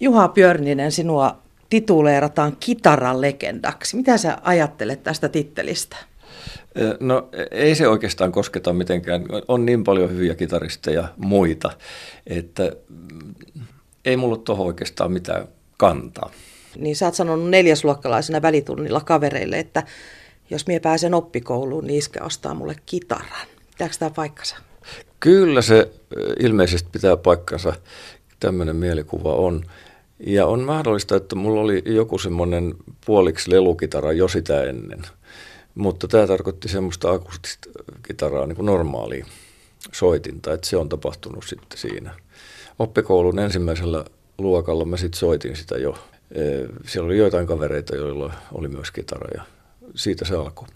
Juha Björninen, sinua tituleerataan kitaran legendaksi. Mitä sä ajattelet tästä tittelistä? No ei se oikeastaan kosketa mitenkään. On niin paljon hyviä kitaristeja muita, että mm, ei mulla tuohon oikeastaan mitään kantaa. Niin sä oot sanonut neljäsluokkalaisena välitunnilla kavereille, että jos mie pääsen oppikouluun, niin iskä ostaa mulle kitaran. Pitääkö tämä paikkansa? Kyllä se ilmeisesti pitää paikkansa. Tämmöinen mielikuva on. Ja on mahdollista, että mulla oli joku semmoinen puoliksi lelukitara jo sitä ennen. Mutta tämä tarkoitti semmoista akustista kitaraa, niin kuin normaalia soitinta, että se on tapahtunut sitten siinä. Oppikoulun ensimmäisellä luokalla mä sitten soitin sitä jo. Siellä oli joitain kavereita, joilla oli myös kitara ja siitä se alkoi.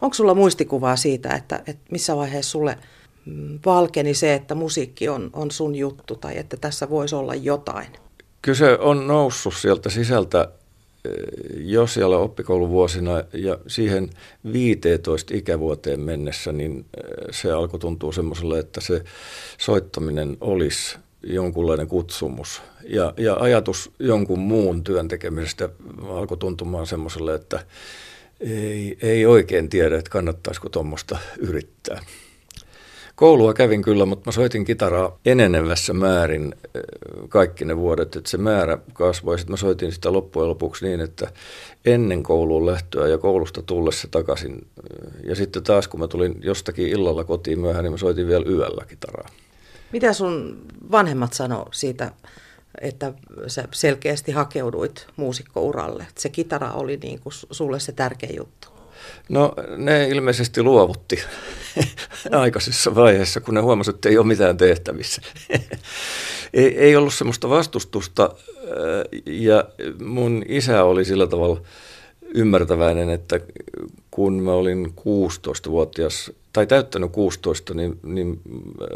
Onko sulla muistikuvaa siitä, että, että missä vaiheessa sulle mm, valkeni se, että musiikki on, on sun juttu tai että tässä voisi olla jotain? Kyllä se on noussut sieltä sisältä eh, jo siellä oppikouluvuosina ja siihen 15 ikävuoteen mennessä, niin eh, se alkoi tuntua semmoiselle, että se soittaminen olisi jonkunlainen kutsumus. Ja, ja ajatus jonkun muun työn tekemisestä alkoi tuntumaan semmoiselle, että ei, ei oikein tiedä, että kannattaisiko tuommoista yrittää. Koulua kävin kyllä, mutta mä soitin kitaraa enenevässä määrin kaikki ne vuodet, että se määrä kasvoi. Sitten mä soitin sitä loppujen lopuksi niin, että ennen kouluun lähtöä ja koulusta tullessa takaisin. Ja sitten taas, kun mä tulin jostakin illalla kotiin myöhään, niin mä soitin vielä yöllä kitaraa. Mitä sun vanhemmat sanoo siitä, että sä selkeästi hakeuduit muusikkouralle? Se kitara oli niin kuin sulle se tärkeä juttu. No ne ilmeisesti luovutti aikaisessa vaiheessa, kun ne huomasivat, että ei ole mitään tehtävissä. ei, ei ollut semmoista vastustusta ja mun isä oli sillä tavalla ymmärtäväinen, että kun mä olin 16-vuotias, tai täyttänyt 16, niin, niin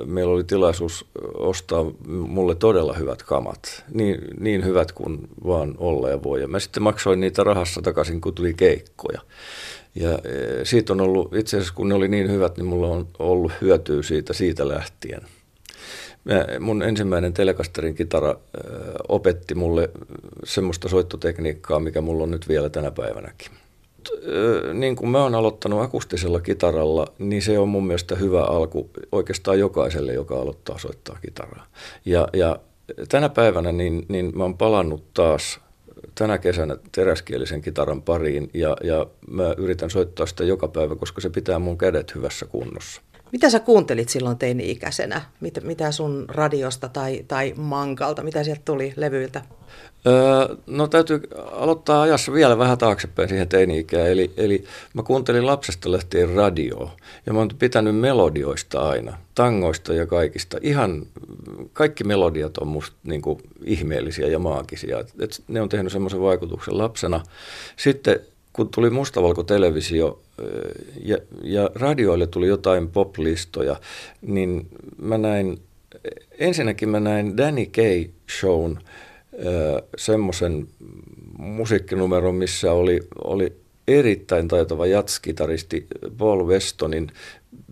meillä oli tilaisuus ostaa mulle todella hyvät kamat. Niin, niin hyvät kuin vaan olla ja voi. Ja mä sitten maksoin niitä rahassa takaisin, kun tuli keikkoja. Ja e, siitä on ollut, itse asiassa kun ne oli niin hyvät, niin mulla on ollut hyötyä siitä siitä lähtien. Mä, mun ensimmäinen Telekasterin kitara ö, opetti mulle semmoista soittotekniikkaa, mikä mulla on nyt vielä tänä päivänäkin. Ö, niin kuin mä oon aloittanut akustisella kitaralla, niin se on mun mielestä hyvä alku oikeastaan jokaiselle, joka aloittaa soittaa kitaraa. Ja, ja tänä päivänä niin, niin mä oon palannut taas tänä kesänä teräskielisen kitaran pariin ja, ja mä yritän soittaa sitä joka päivä, koska se pitää mun kädet hyvässä kunnossa. Mitä sä kuuntelit silloin teini-ikäisenä? Mitä, mitä sun radiosta tai, tai mankalta, mitä sieltä tuli levyiltä? Öö, no täytyy aloittaa ajassa vielä vähän taaksepäin siihen teini-ikään. Eli, eli mä kuuntelin lapsesta lähtien radioa ja mä oon pitänyt melodioista aina, tangoista ja kaikista. Ihan kaikki melodiat on musta niin kuin, ihmeellisiä ja maagisia. Et, et ne on tehnyt semmoisen vaikutuksen lapsena. Sitten kun tuli mustavalko-televisio ja, ja radioille tuli jotain poplistoja, niin mä näin, ensinnäkin mä näin Danny Kay shown semmoisen musiikkinumeron, missä oli, oli erittäin taitava jatskitaristi Paul Westonin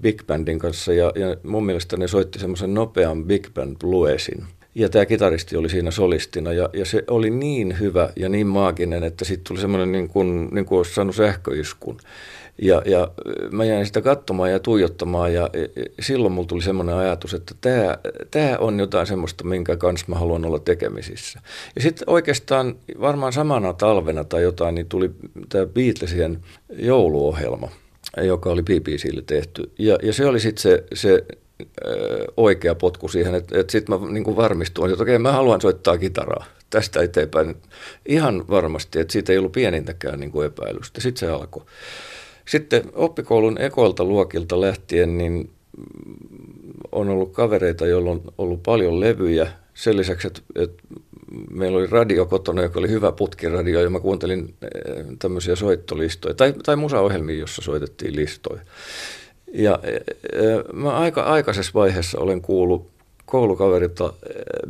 big bandin kanssa ja, ja mun mielestä ne soitti semmoisen nopean big band bluesin – ja tämä kitaristi oli siinä solistina ja, ja se oli niin hyvä ja niin maaginen, että sitten tuli semmoinen niin kuin, niin kuin olisi saanut sähköiskun. Ja, ja mä jäin sitä katsomaan ja tuijottamaan ja silloin mulla tuli semmoinen ajatus, että tämä, tämä on jotain semmoista, minkä kanssa mä haluan olla tekemisissä. Ja sitten oikeastaan varmaan samana talvena tai jotain, niin tuli tämä Beatlesien jouluohjelma, joka oli BBClle tehty. Ja, ja se oli sitten se, se oikea potku siihen, että, että sitten mä niin kuin varmistuin, että okei, mä haluan soittaa kitaraa tästä eteenpäin. Ihan varmasti, että siitä ei ollut pienintäkään niin kuin epäilystä. Sitten se alkoi. Sitten oppikoulun ekoilta luokilta lähtien niin on ollut kavereita, joilla on ollut paljon levyjä. Sen lisäksi, että, että meillä oli radio kotona, joka oli hyvä putkiradio, ja mä kuuntelin tämmöisiä soittolistoja, tai, tai musaohjelmia, jossa soitettiin listoja. Ja mä aika aikaisessa vaiheessa olen kuullut koulukaverilta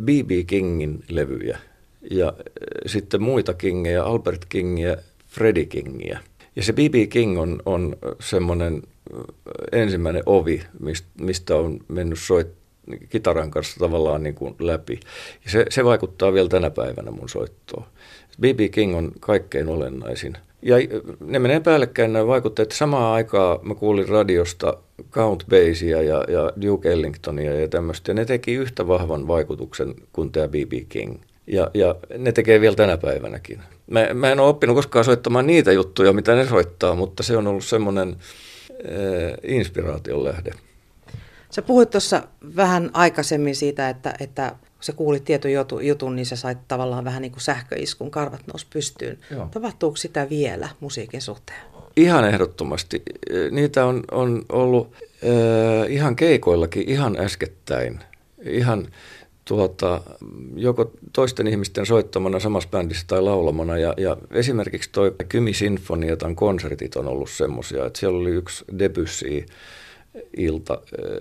B.B. Kingin levyjä ja sitten muita Kingejä, Albert Kingiä, Freddie Kingiä. Ja se B.B. King on, on semmoinen ensimmäinen ovi, mistä on mennyt soit, kitaran kanssa tavallaan niin kuin läpi. Ja se, se vaikuttaa vielä tänä päivänä mun soittoon. B.B. King on kaikkein olennaisin. Ja ne menee päällekkäin nämä vaikutteet. Samaan aikaan mä kuulin radiosta Count Basia ja, ja Duke Ellingtonia ja tämmöistä. Ja ne teki yhtä vahvan vaikutuksen kuin tämä B.B. King. Ja, ja ne tekee vielä tänä päivänäkin. Mä, mä en ole oppinut koskaan soittamaan niitä juttuja, mitä ne soittaa, mutta se on ollut semmoinen äh, inspiraation lähde. Sä puhuit tuossa vähän aikaisemmin siitä, että, että se kuulit tietyn jutun, niin sä sait tavallaan vähän niin kuin sähköiskun, karvat nousi pystyyn. Joo. Tapahtuuko sitä vielä musiikin suhteen? Ihan ehdottomasti. Niitä on, on ollut äh, ihan keikoillakin ihan äskettäin. Ihan tuota, joko toisten ihmisten soittamana samassa bändissä tai laulamana. Ja, ja esimerkiksi tuo Kymi Sinfoniatan konsertit on ollut semmoisia, että siellä oli yksi Debussy ilta,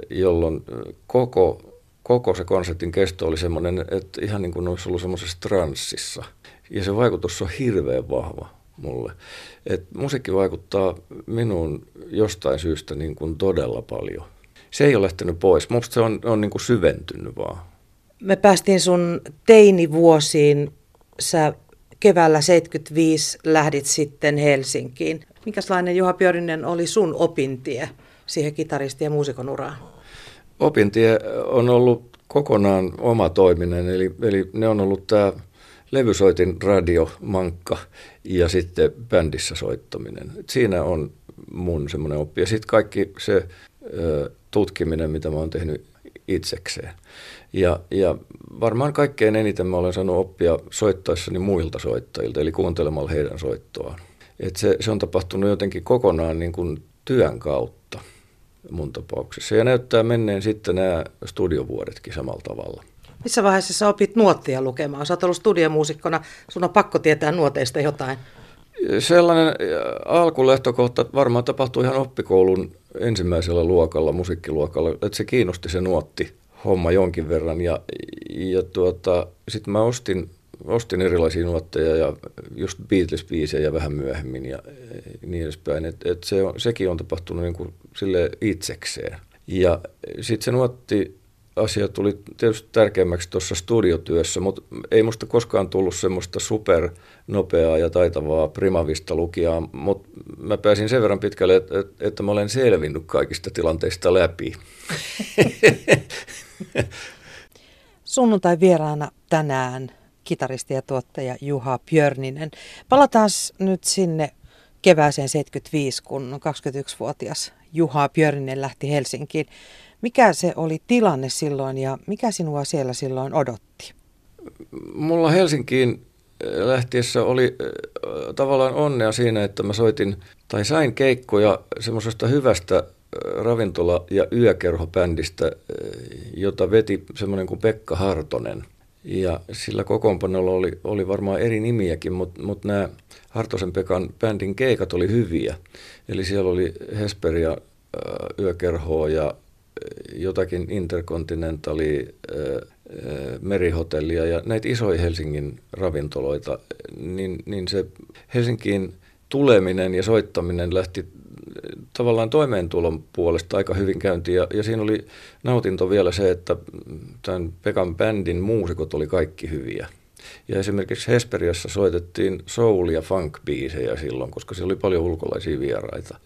jolloin koko, koko se konsertin kesto oli semmoinen, että ihan niin kuin olisi ollut semmoisessa transsissa. Ja se vaikutus on hirveän vahva mulle. Et musiikki vaikuttaa minuun jostain syystä niin kuin todella paljon. Se ei ole lähtenyt pois. Musta se on, on niin kuin syventynyt vaan. Me päästiin sun teinivuosiin. Sä keväällä 75 lähdit sitten Helsinkiin. Minkälainen Juha Pjörinen oli sun opintie siihen kitaristi- ja muusikon uraan? Opintie on ollut kokonaan oma toiminen, eli, eli ne on ollut tämä levysoitin radio, mankka ja sitten bändissä soittaminen. Et siinä on mun semmoinen oppi. Ja sitten kaikki se ö, tutkiminen, mitä mä oon tehnyt itsekseen. Ja, ja varmaan kaikkein eniten mä olen saanut oppia soittaessani muilta soittajilta, eli kuuntelemalla heidän soittoaan. Et se, se on tapahtunut jotenkin kokonaan niin kuin työn kautta mun tapauksessa. Ja näyttää menneen sitten nämä studiovuodetkin samalla tavalla. Missä vaiheessa sä opit nuottia lukemaan? Sä oot ollut studiomuusikkona, sun on pakko tietää nuoteista jotain. Sellainen alkulähtökohta varmaan tapahtui ihan oppikoulun ensimmäisellä luokalla, musiikkiluokalla, että se kiinnosti se nuotti homma jonkin verran. Ja, ja tuota, sitten mä ostin, ostin erilaisia nuotteja ja just Beatles-biisejä vähän myöhemmin ja niin edespäin. Et, et se on, sekin on tapahtunut niin kuin sille itsekseen. Ja sitten se nuotti asia tuli tietysti tärkeämmäksi tuossa studiotyössä, mutta ei musta koskaan tullut semmoista supernopeaa ja taitavaa primavista lukijaa, mutta mä pääsin sen verran pitkälle, että, että mä olen selvinnyt kaikista tilanteista läpi. Sunnuntai vieraana tänään kitaristi ja tuottaja Juha Björninen. Palataan nyt sinne kevääseen 75, kun 21-vuotias Juha Björninen lähti Helsinkiin. Mikä se oli tilanne silloin ja mikä sinua siellä silloin odotti? Mulla Helsinkiin lähtiessä oli tavallaan onnea siinä, että mä soitin tai sain keikkoja semmoisesta hyvästä ravintola- ja yökerhobändistä, jota veti semmoinen kuin Pekka Hartonen. Ja sillä kokoonpanolla oli, oli varmaan eri nimiäkin, mutta, mutta nämä Hartosen Pekan bändin keikat oli hyviä. Eli siellä oli Hesperia yökerhoa ja jotakin Intercontinentali merihotellia ja näitä isoja Helsingin ravintoloita, niin, niin se Helsinkiin tuleminen ja soittaminen lähti tavallaan toimeentulon puolesta aika hyvin käyntiin. Ja, ja siinä oli nautinto vielä se, että tämän Pekan bändin muusikot oli kaikki hyviä. Ja esimerkiksi Hesperiassa soitettiin soul- ja funk-biisejä silloin, koska siellä oli paljon ulkolaisia vieraita.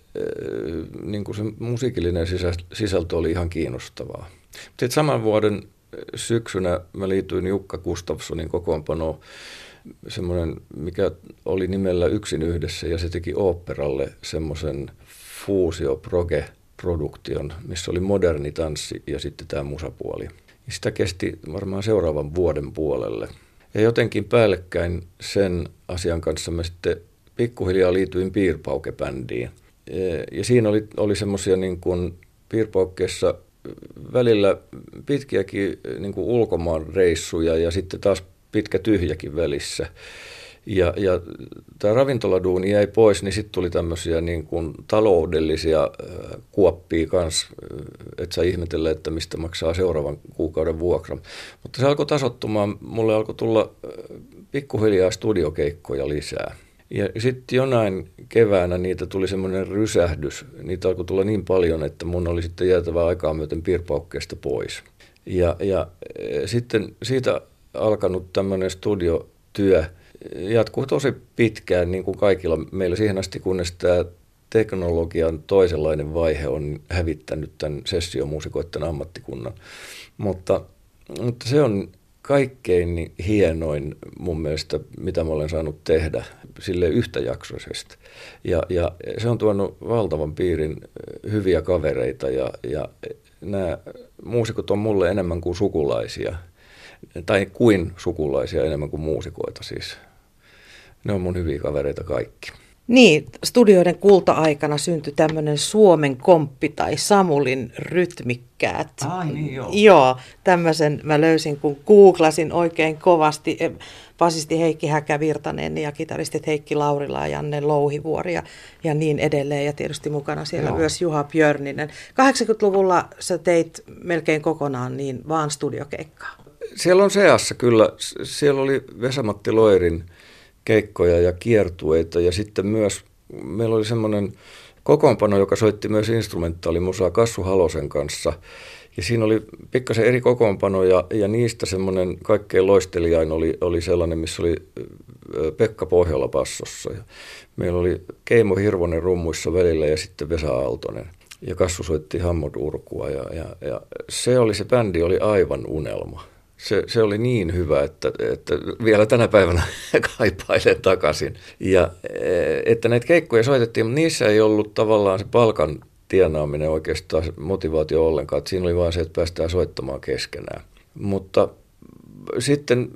niin kuin se musiikillinen sisältö oli ihan kiinnostavaa. Sitten saman vuoden syksynä mä liityin Jukka Gustafssonin kokoonpanoon semmoinen, mikä oli nimellä Yksin yhdessä, ja se teki operalle semmoisen fuusio proge produktion, missä oli moderni tanssi ja sitten tämä musapuoli. Sitä kesti varmaan seuraavan vuoden puolelle. Ja jotenkin päällekkäin sen asian kanssa mä sitten pikkuhiljaa liityin piirpaukebändiin. Ja siinä oli, oli semmoisia niin kuin piirpaukkeessa välillä pitkiäkin niin kuin ulkomaan reissuja ja sitten taas pitkä tyhjäkin välissä. Ja, ja tämä ravintoladuuni jäi pois, niin sitten tuli tämmöisiä niin kuin taloudellisia kuoppia kanssa, että sä ihmetellä, että mistä maksaa seuraavan kuukauden vuokra. Mutta se alkoi tasottumaan, mulle alkoi tulla pikkuhiljaa studiokeikkoja lisää. Ja sitten jonain keväänä niitä tuli semmoinen rysähdys. Niitä alkoi tulla niin paljon, että mun oli sitten jäätävä aikaa myöten piirpaukkeesta pois. Ja, ja e, sitten siitä alkanut tämmöinen studiotyö jatkuu tosi pitkään, niin kuin kaikilla meillä siihen asti, kunnes tämä teknologian toisenlainen vaihe on hävittänyt tämän sessiomuusikoiden ammattikunnan. Mutta, mutta se on kaikkein hienoin mun mielestä, mitä mä olen saanut tehdä sille yhtäjaksoisesti. Ja, ja se on tuonut valtavan piirin hyviä kavereita ja, ja nämä muusikot on mulle enemmän kuin sukulaisia. Tai kuin sukulaisia enemmän kuin muusikoita siis. Ne on mun hyviä kavereita kaikki. Niin, studioiden kulta-aikana syntyi tämmöinen Suomen komppi tai Samulin rytmikkäät. Ai niin, joo. Joo, tämmöisen mä löysin, kun googlasin oikein kovasti. Basisti Heikki Häkävirtanen ja kitaristit Heikki Laurila ja Janne Louhivuori ja, ja niin edelleen. Ja tietysti mukana siellä joo. myös Juha Björninen. 80-luvulla sä teit melkein kokonaan niin vaan studiokeikkaa. Siellä on seassa kyllä. Siellä oli Vesamatti Loirin keikkoja ja kiertueita ja sitten myös meillä oli semmoinen kokoonpano, joka soitti myös instrumentaalimusaa Kassu Halosen kanssa. Ja siinä oli pikkasen eri kokoonpanoja ja niistä semmoinen kaikkein loistelijain oli, oli sellainen, missä oli Pekka Pohjola bassossa. Ja meillä oli Keimo Hirvonen rummuissa välillä ja sitten Vesa Aaltonen. Ja Kassu soitti Hammond Urkua ja, ja, ja se oli se bändi oli aivan unelma se, se oli niin hyvä, että, että vielä tänä päivänä kaipailen takaisin. Ja että näitä keikkoja soitettiin, mutta niissä ei ollut tavallaan se palkan tienaaminen oikeastaan motivaatio ollenkaan. Että siinä oli vain se, että päästään soittamaan keskenään. Mutta sitten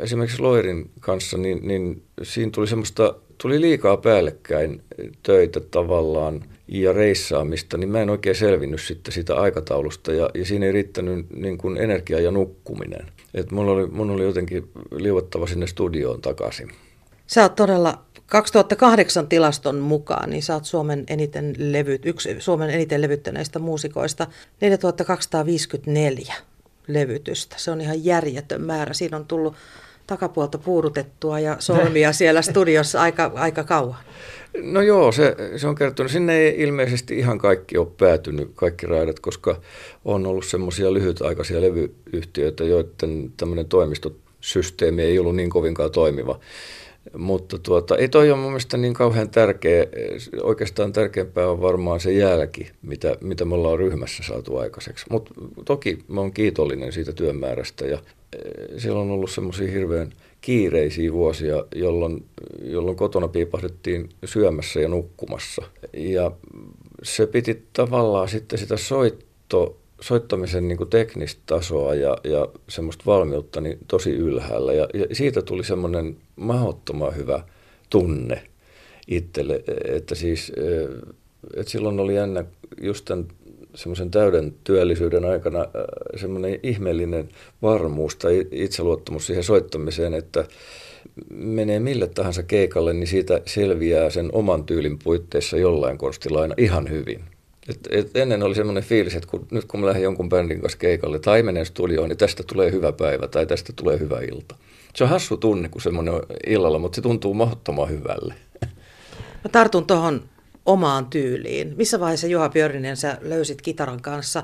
esimerkiksi Loirin kanssa, niin, niin siinä tuli semmoista, tuli liikaa päällekkäin töitä tavallaan ja reissaamista, niin mä en oikein selvinnyt sitten sitä aikataulusta ja, ja siinä ei riittänyt niin kuin energia ja nukkuminen. Et mun, oli, mun oli jotenkin liuottava sinne studioon takaisin. Sä oot todella 2008 tilaston mukaan, niin sä oot Suomen eniten levyt, yksi Suomen eniten levyttäneistä muusikoista 4254 levytystä. Se on ihan järjetön määrä. Siinä on tullut takapuolta puudutettua ja solmia siellä studiossa aika, aika kauan. No joo, se, se on kertonut. Sinne ei ilmeisesti ihan kaikki ole päätynyt, kaikki raidat, koska on ollut semmoisia lyhytaikaisia levyyhtiöitä, joiden tämmöinen toimistosysteemi ei ollut niin kovinkaan toimiva. Mutta tuota, ei toi ole mun mielestä niin kauhean tärkeä. Oikeastaan tärkeämpää on varmaan se jälki, mitä, mitä me ollaan ryhmässä saatu aikaiseksi. Mutta toki mä oon kiitollinen siitä työmäärästä ja e, siellä on ollut semmoisia hirveän kiireisiä vuosia, jolloin, jolloin kotona piipahdettiin syömässä ja nukkumassa. Ja se piti tavallaan sitten sitä soitto, soittamisen niin kuin teknistä tasoa ja, ja semmoista valmiutta niin tosi ylhäällä. Ja, ja siitä tuli semmoinen mahdottoman hyvä tunne itselle, että siis että silloin oli jännä just tämän semmoisen täyden työllisyyden aikana äh, semmoinen ihmeellinen varmuus tai itseluottamus siihen soittamiseen, että menee mille tahansa keikalle, niin siitä selviää sen oman tyylin puitteissa jollain konstilla aina ihan hyvin. Et, et ennen oli semmoinen fiilis, että kun, nyt kun mä lähden jonkun bändin kanssa keikalle tai menen studioon, niin tästä tulee hyvä päivä tai tästä tulee hyvä ilta. Se on hassu tunne kuin semmoinen illalla, mutta se tuntuu mahdottoman hyvälle. Mä tartun tuohon omaan tyyliin. Missä vaiheessa Juha Björninen sä löysit kitaran kanssa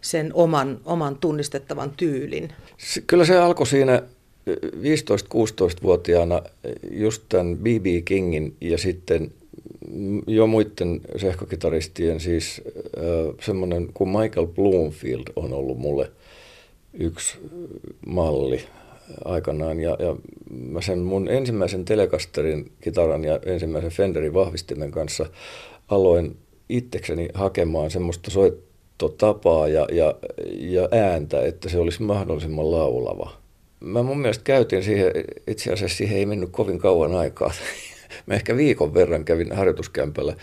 sen oman, oman tunnistettavan tyylin? Kyllä se alkoi siinä 15-16-vuotiaana just tämän B.B. Kingin ja sitten jo muiden sehkokitaristien, siis äh, semmoinen kuin Michael Bloomfield on ollut mulle yksi malli aikanaan. Ja, ja mä sen mun ensimmäisen Telecasterin kitaran ja ensimmäisen Fenderin vahvistimen kanssa aloin itsekseni hakemaan semmoista soittotapaa ja, ja, ja ääntä, että se olisi mahdollisimman laulava. Mä mun mielestä käytin siihen, itse asiassa siihen ei mennyt kovin kauan aikaa. Mä ehkä viikon verran kävin harjoituskämpällä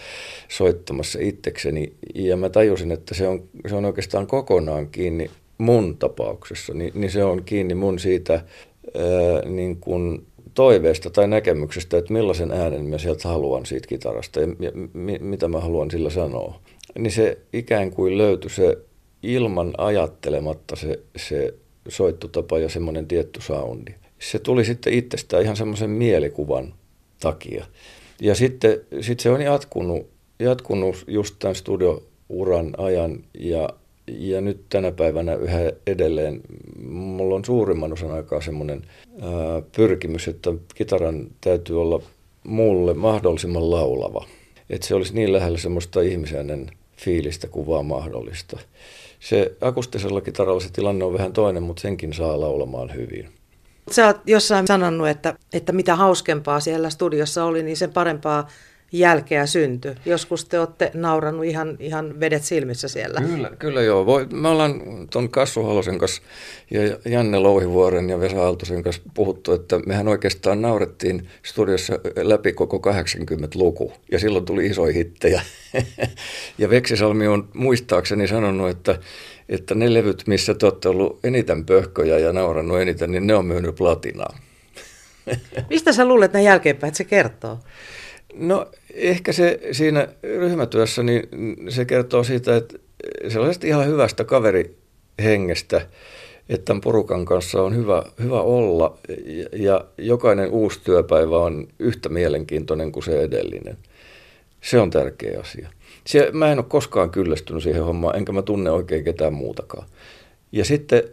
soittamassa itsekseni ja mä tajusin, että se on, se on oikeastaan kokonaan kiinni mun tapauksessa, niin, niin se on kiinni mun siitä ää, niin kuin toiveesta tai näkemyksestä, että millaisen äänen mä sieltä haluan siitä kitarasta ja, ja mi, mitä mä haluan sillä sanoa. Niin se ikään kuin löytyi se ilman ajattelematta se, se soittotapa ja semmoinen tietty soundi. Se tuli sitten itsestään ihan semmoisen mielikuvan takia. Ja sitten sit se on jatkunut, jatkunut just tämän studiouran ajan ja ja nyt tänä päivänä yhä edelleen mulla on suurimman osan aikaa semmoinen pyrkimys, että kitaran täytyy olla mulle mahdollisimman laulava. Että se olisi niin lähellä semmoista ihmisäänen fiilistä kuin vaan mahdollista. Se akustisella kitaralla se tilanne on vähän toinen, mutta senkin saa laulamaan hyvin. Sä oot jossain sanonut, että, että mitä hauskempaa siellä studiossa oli, niin sen parempaa jälkeä syntyi. Joskus te olette naurannut ihan, ihan vedet silmissä siellä. Kyllä, kyllä joo. Voi, me ollaan tuon Kassu Halosen kanssa ja Janne Louhivuoren ja Vesa Aaltosen kanssa puhuttu, että mehän oikeastaan naurettiin studiossa läpi koko 80-luku. Ja silloin tuli isoja hittejä. ja Veksisalmi on muistaakseni sanonut, että että ne levyt, missä te olette ollut eniten pöhköjä ja naurannut eniten, niin ne on myynyt platinaa. Mistä sä luulet näin jälkeenpäin, että se kertoo? No ehkä se siinä ryhmätyössä, niin se kertoo siitä, että sellaisesta ihan hyvästä kaverihengestä, että tämän porukan kanssa on hyvä, hyvä olla ja jokainen uusi työpäivä on yhtä mielenkiintoinen kuin se edellinen. Se on tärkeä asia. Se, mä en ole koskaan kyllästynyt siihen hommaan, enkä mä tunne oikein ketään muutakaan. Ja sitten,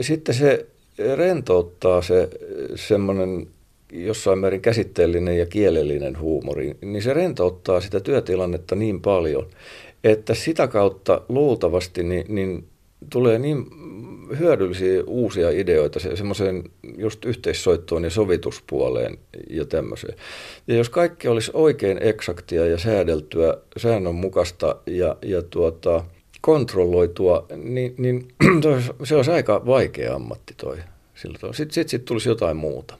sitten se rentouttaa se semmoinen jossain määrin käsitteellinen ja kielellinen huumori, niin se rentouttaa sitä työtilannetta niin paljon, että sitä kautta luultavasti niin, niin tulee niin hyödyllisiä uusia ideoita se, semmoiseen just yhteissoittoon ja sovituspuoleen ja tämmöiseen. Ja jos kaikki olisi oikein eksaktia ja säädeltyä, säännönmukaista ja, ja tuota, kontrolloitua, niin, niin se olisi aika vaikea ammatti toi. Sitten sit, sit tulisi jotain muuta.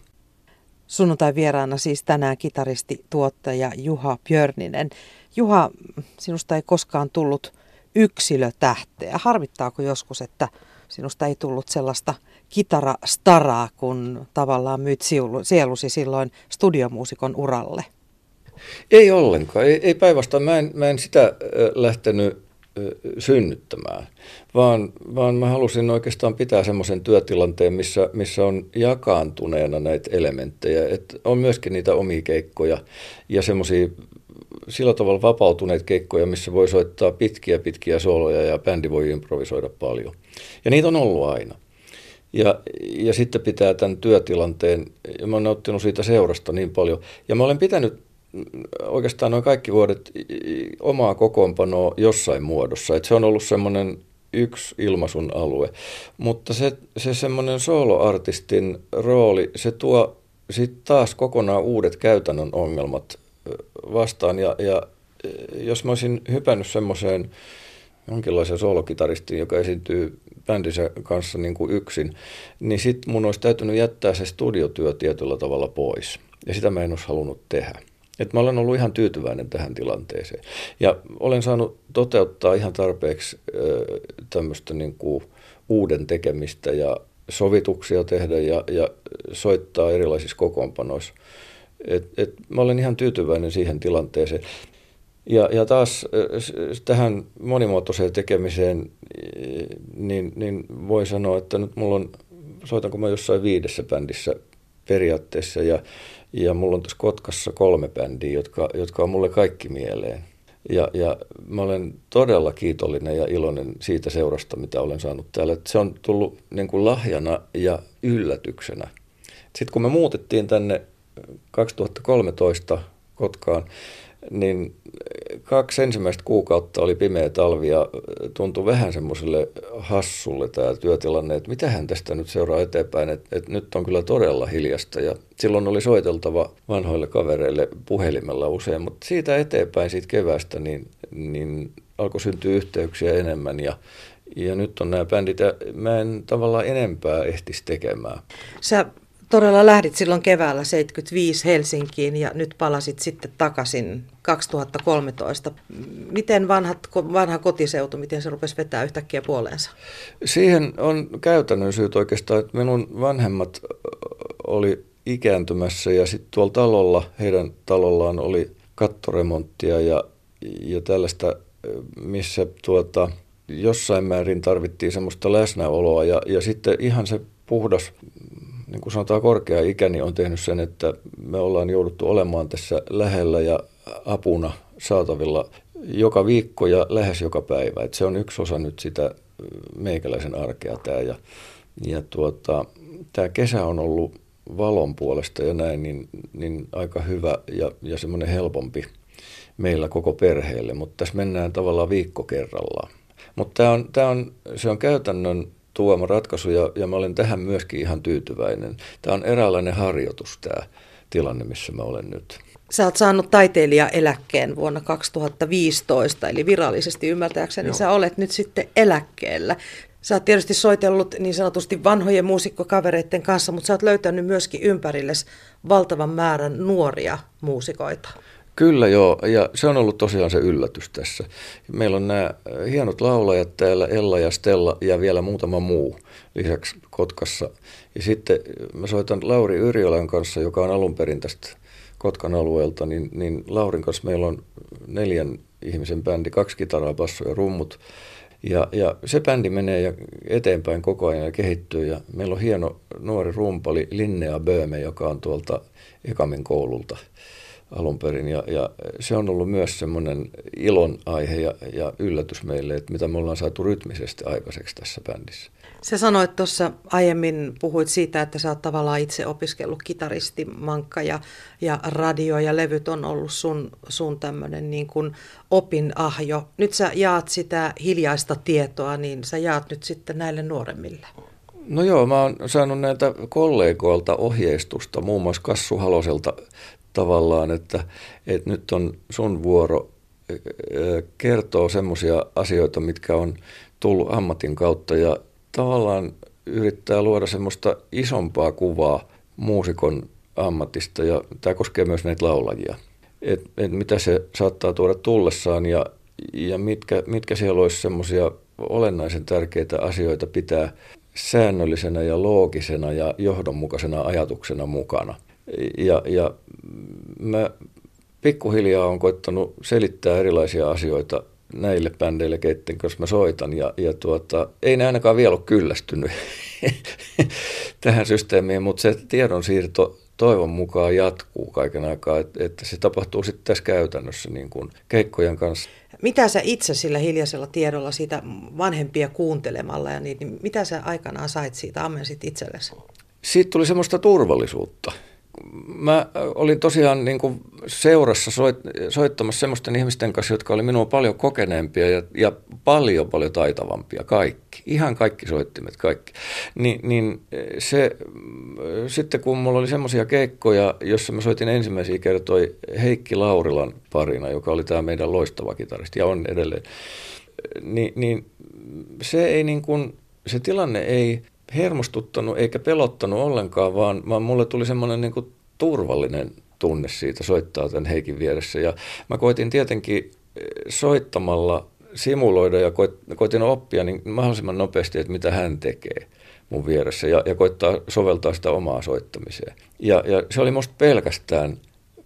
Sunnuntai vieraana siis tänään kitaristi, tuottaja Juha Björninen. Juha, sinusta ei koskaan tullut yksilötähteä. Harvittaako joskus, että sinusta ei tullut sellaista kitarastaraa, kun tavallaan myyt sielusi silloin studiomuusikon uralle? Ei ollenkaan. Ei, ei päinvastoin. Mä en, mä en sitä lähtenyt synnyttämään, vaan, vaan mä halusin oikeastaan pitää semmoisen työtilanteen, missä, missä on jakaantuneena näitä elementtejä, että on myöskin niitä omia keikkoja ja semmoisia sillä tavalla vapautuneita keikkoja, missä voi soittaa pitkiä pitkiä soloja ja bändi voi improvisoida paljon. Ja niitä on ollut aina. Ja, ja sitten pitää tämän työtilanteen, ja mä oon nauttinut siitä seurasta niin paljon. Ja mä olen pitänyt oikeastaan noin kaikki vuodet omaa kokoonpanoa jossain muodossa. Et se on ollut semmoinen yksi ilmaisun alue. Mutta se, se semmoinen soloartistin rooli, se tuo sitten taas kokonaan uudet käytännön ongelmat vastaan. Ja, ja jos mä olisin hypännyt semmoiseen jonkinlaisen soolokitaristiin, joka esiintyy bändinsä kanssa niin kuin yksin, niin sitten mun olisi täytynyt jättää se studiotyö tietyllä tavalla pois. Ja sitä mä en olisi halunnut tehdä. Et mä olen ollut ihan tyytyväinen tähän tilanteeseen. Ja olen saanut toteuttaa ihan tarpeeksi tämmöistä niin uuden tekemistä ja sovituksia tehdä ja, ja soittaa erilaisissa kokoonpanoissa. Et, et mä olen ihan tyytyväinen siihen tilanteeseen. Ja, ja taas tähän monimuotoiseen tekemiseen, niin, niin voi sanoa, että nyt mulla on, soitanko mä jossain viidessä bändissä periaatteessa ja ja mulla on tässä Kotkassa kolme bändiä, jotka, jotka on mulle kaikki mieleen. Ja, ja mä olen todella kiitollinen ja iloinen siitä seurasta, mitä olen saanut täällä. Että se on tullut niin kuin lahjana ja yllätyksenä. Sitten kun me muutettiin tänne 2013 Kotkaan, niin kaksi ensimmäistä kuukautta oli pimeä talvi ja tuntui vähän semmoiselle hassulle tämä työtilanne, että mitähän tästä nyt seuraa eteenpäin, että, että nyt on kyllä todella hiljasta ja silloin oli soiteltava vanhoille kavereille puhelimella usein, mutta siitä eteenpäin siitä kevästä niin, niin alkoi syntyä yhteyksiä enemmän ja, ja nyt on nämä bändit ja mä en tavallaan enempää ehtisi tekemään. Sä todella lähdit silloin keväällä 75 Helsinkiin ja nyt palasit sitten takaisin 2013. Miten vanhat, vanha kotiseutu, miten se rupesi vetää yhtäkkiä puoleensa? Siihen on käytännön syyt oikeastaan, että minun vanhemmat oli ikääntymässä ja sitten tuolla talolla, heidän talollaan oli kattoremonttia ja, ja tällaista, missä tuota, jossain määrin tarvittiin semmoista läsnäoloa ja, ja sitten ihan se puhdas niin kuin sanotaan korkea ikäni on tehnyt sen, että me ollaan jouduttu olemaan tässä lähellä ja apuna saatavilla joka viikko ja lähes joka päivä. Et se on yksi osa nyt sitä meikäläisen arkea tämä. Ja, ja tuota, tämä kesä on ollut valon puolesta ja näin, niin, niin aika hyvä ja, ja semmoinen helpompi meillä koko perheelle, mutta tässä mennään tavallaan viikko kerrallaan. Mutta tämä on, tämä on, se on käytännön tuoma ratkaisu ja, ja mä olen tähän myöskin ihan tyytyväinen. Tämä on eräänlainen harjoitus tämä tilanne, missä mä olen nyt. Sä oot saanut taiteilijaeläkkeen vuonna 2015, eli virallisesti ymmärtääkseni Joo. sä olet nyt sitten eläkkeellä. Sä oot tietysti soitellut niin sanotusti vanhojen muusikkokavereiden kanssa, mutta sä oot löytänyt myöskin ympärillesi valtavan määrän nuoria muusikoita. Kyllä joo, ja se on ollut tosiaan se yllätys tässä. Meillä on nämä hienot laulajat täällä, Ella ja Stella ja vielä muutama muu lisäksi Kotkassa. Ja sitten mä soitan Lauri Yrjölän kanssa, joka on alun perin tästä Kotkan alueelta, niin, niin Laurin kanssa meillä on neljän ihmisen bändi, kaksi kitaraa, basso ja rummut. Ja, ja se bändi menee eteenpäin koko ajan ja kehittyy. Ja meillä on hieno nuori rumpali Linnea Böhme, joka on tuolta Ekamin koululta alun perin. Ja, ja se on ollut myös semmoinen ilon aihe ja, ja yllätys meille, että mitä me ollaan saatu rytmisesti aikaiseksi tässä bändissä. Sä sanoit tuossa aiemmin, puhuit siitä, että sä oot tavallaan itse opiskellut kitaristi, mankka ja, ja radio ja levyt on ollut sun, sun tämmöinen niin kuin opinahjo. Nyt sä jaat sitä hiljaista tietoa, niin sä jaat nyt sitten näille nuoremmille. No joo, mä oon saanut näiltä kollegoilta ohjeistusta, muun muassa Kassu Haloselta tavallaan, että, että nyt on sun vuoro kertoo semmoisia asioita, mitkä on tullut ammatin kautta ja tavallaan yrittää luoda semmoista isompaa kuvaa muusikon ammatista ja tämä koskee myös näitä laulajia. Et, et mitä se saattaa tuoda tullessaan ja, ja mitkä, mitkä siellä olisi semmoisia olennaisen tärkeitä asioita pitää säännöllisenä ja loogisena ja johdonmukaisena ajatuksena mukana. Ja, ja mä pikkuhiljaa on koittanut selittää erilaisia asioita näille bändeille, keitten kanssa mä soitan. Ja, ja tuota, ei ne ainakaan vielä ole kyllästynyt tähän systeemiin, mutta se tiedonsiirto toivon mukaan jatkuu kaiken aikaa, että, että se tapahtuu sitten tässä käytännössä niin kuin keikkojen kanssa. Mitä sä itse sillä hiljaisella tiedolla siitä vanhempia kuuntelemalla ja niin, niin mitä sä aikanaan sait siitä, ammensit itsellesi? Siitä tuli semmoista turvallisuutta mä olin tosiaan niin kuin seurassa soit, soittamassa semmoisten ihmisten kanssa, jotka oli minua paljon kokeneempia ja, ja paljon paljon taitavampia, kaikki. Ihan kaikki soittimet, kaikki. Ni, niin se, sitten kun mulla oli semmoisia keikkoja, jossa mä soitin ensimmäisiä kertoi Heikki Laurilan parina, joka oli tämä meidän loistava kitaristi ja on edelleen, niin, niin se ei niin kuin, se tilanne ei hermostuttanut eikä pelottanut ollenkaan, vaan, vaan mulle tuli semmoinen niin turvallinen tunne siitä soittaa tämän Heikin vieressä. Ja mä koitin tietenkin eh, soittamalla simuloida ja koitin oppia niin mahdollisimman nopeasti, että mitä hän tekee mun vieressä ja, ja koittaa soveltaa sitä omaa soittamiseen. Ja, ja se oli musta pelkästään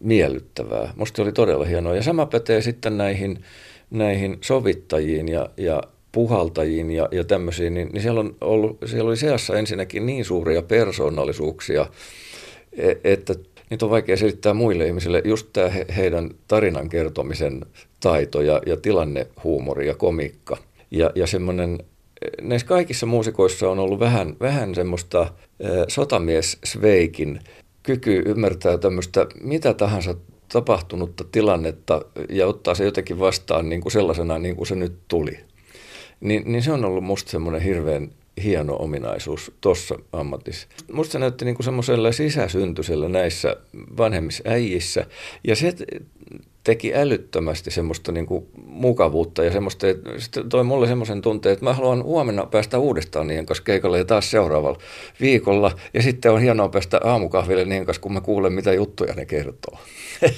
miellyttävää. Musta oli todella hienoa. Ja sama pätee sitten näihin, näihin sovittajiin ja, ja puhaltajiin ja, ja tämmöisiin, niin, niin siellä, on ollut, siellä oli seassa ensinnäkin niin suuria persoonallisuuksia, e, että niitä on vaikea selittää muille ihmisille. Just tämä he, heidän tarinan kertomisen taito ja, ja tilannehuumori ja komikka. Ja, ja semmoinen, näissä kaikissa muusikoissa on ollut vähän, vähän semmoista ä, sotamies Sveikin kyky ymmärtää tämmöistä mitä tahansa tapahtunutta tilannetta ja ottaa se jotenkin vastaan niin kuin sellaisena, niin kuin se nyt tuli. Niin, niin se on ollut musta semmoinen hirveän hieno ominaisuus tuossa ammatissa. Musta se näytti niin semmoisella sisäsyntyisellä näissä vanhemmissa äijissä, ja se teki älyttömästi semmoista niin kuin mukavuutta ja semmoista, että toi mulle semmoisen tunteen, että mä haluan huomenna päästä uudestaan niiden kanssa keikalle ja taas seuraavalla viikolla. Ja sitten on hienoa päästä aamukahville niiden kanssa, kun mä kuulen, mitä juttuja ne kertoo.